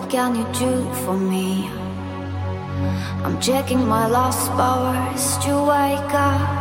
what can you do for me? I'm checking my last powers to wake up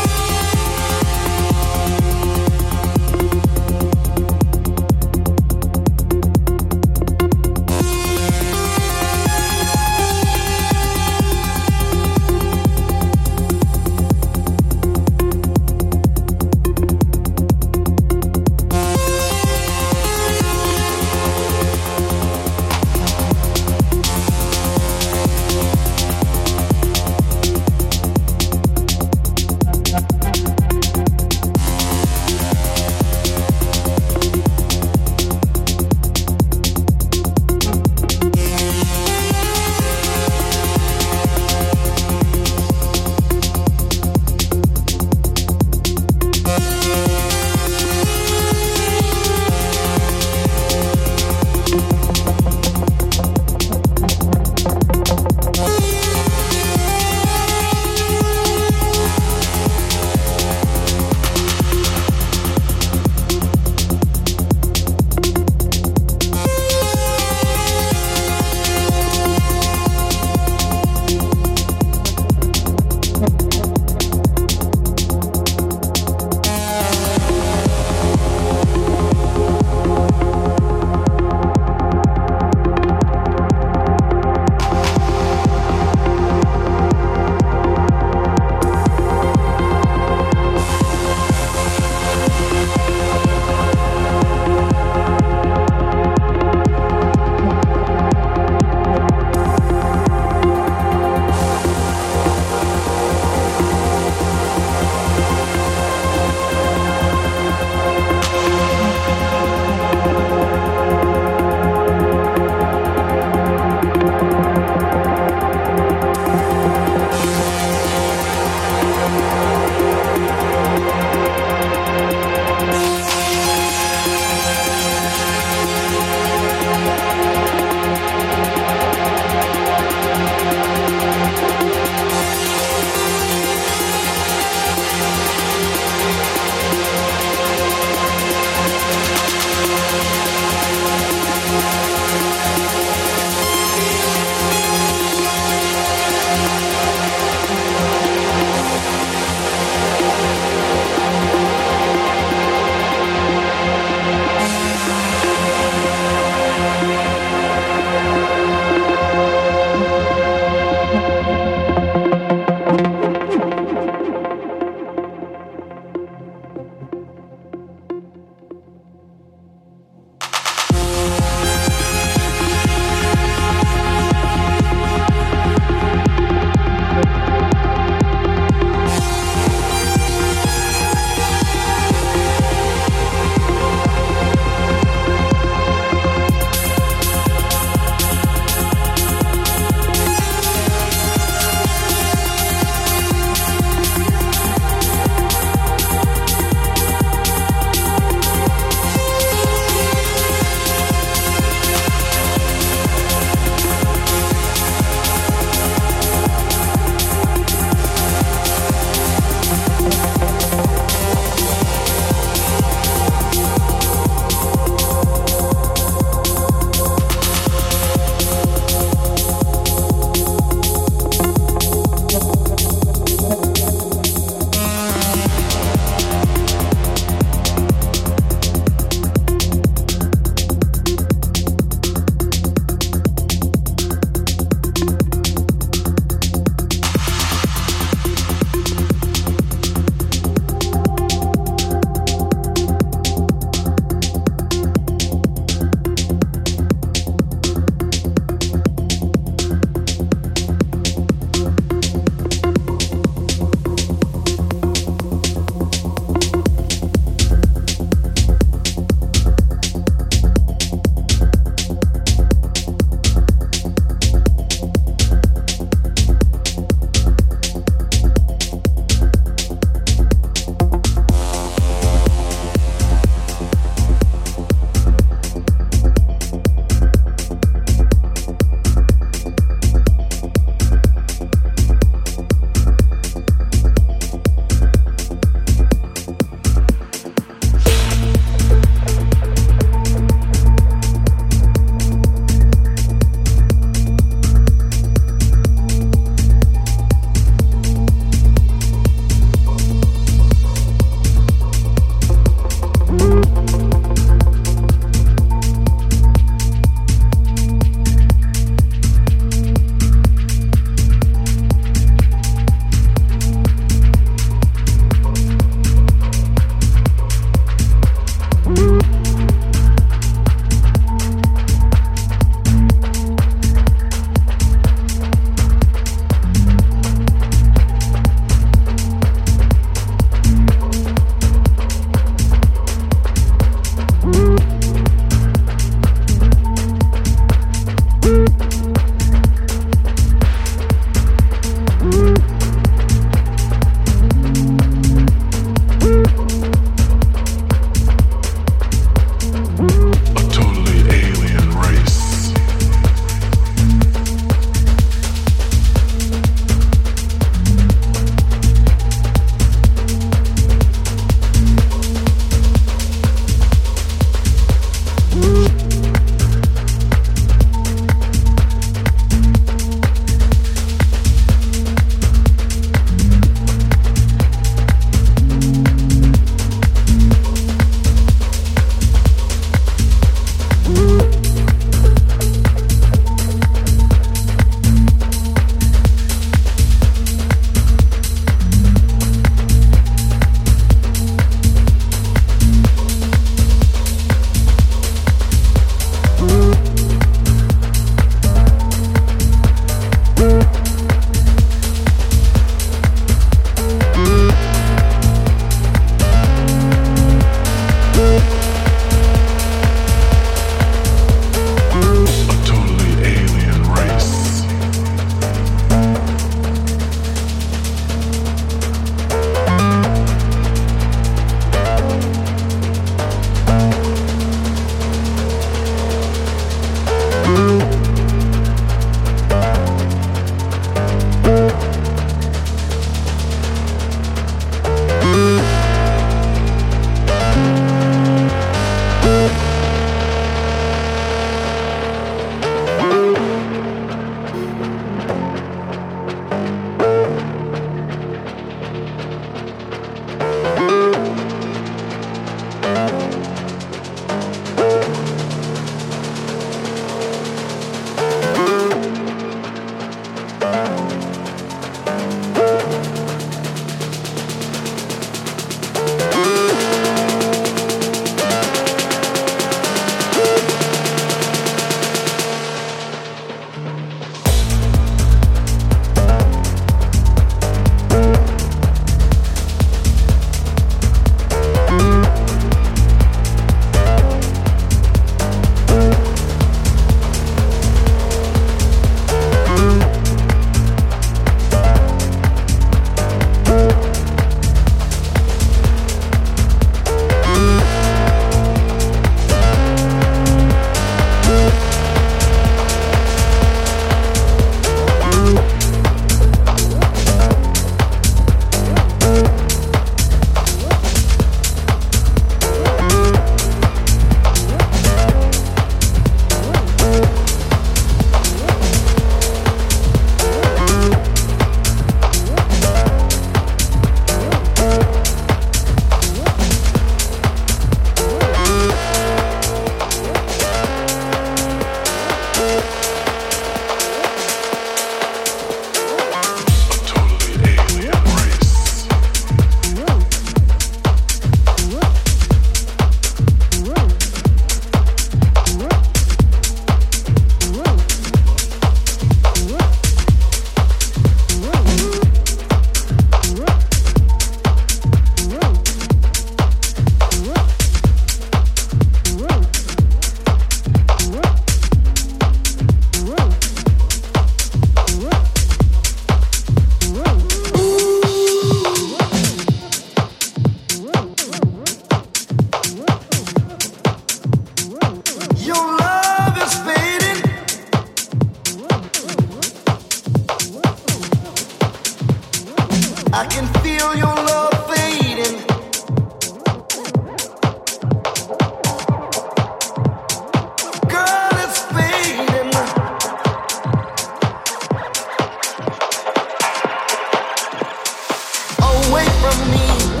away from me.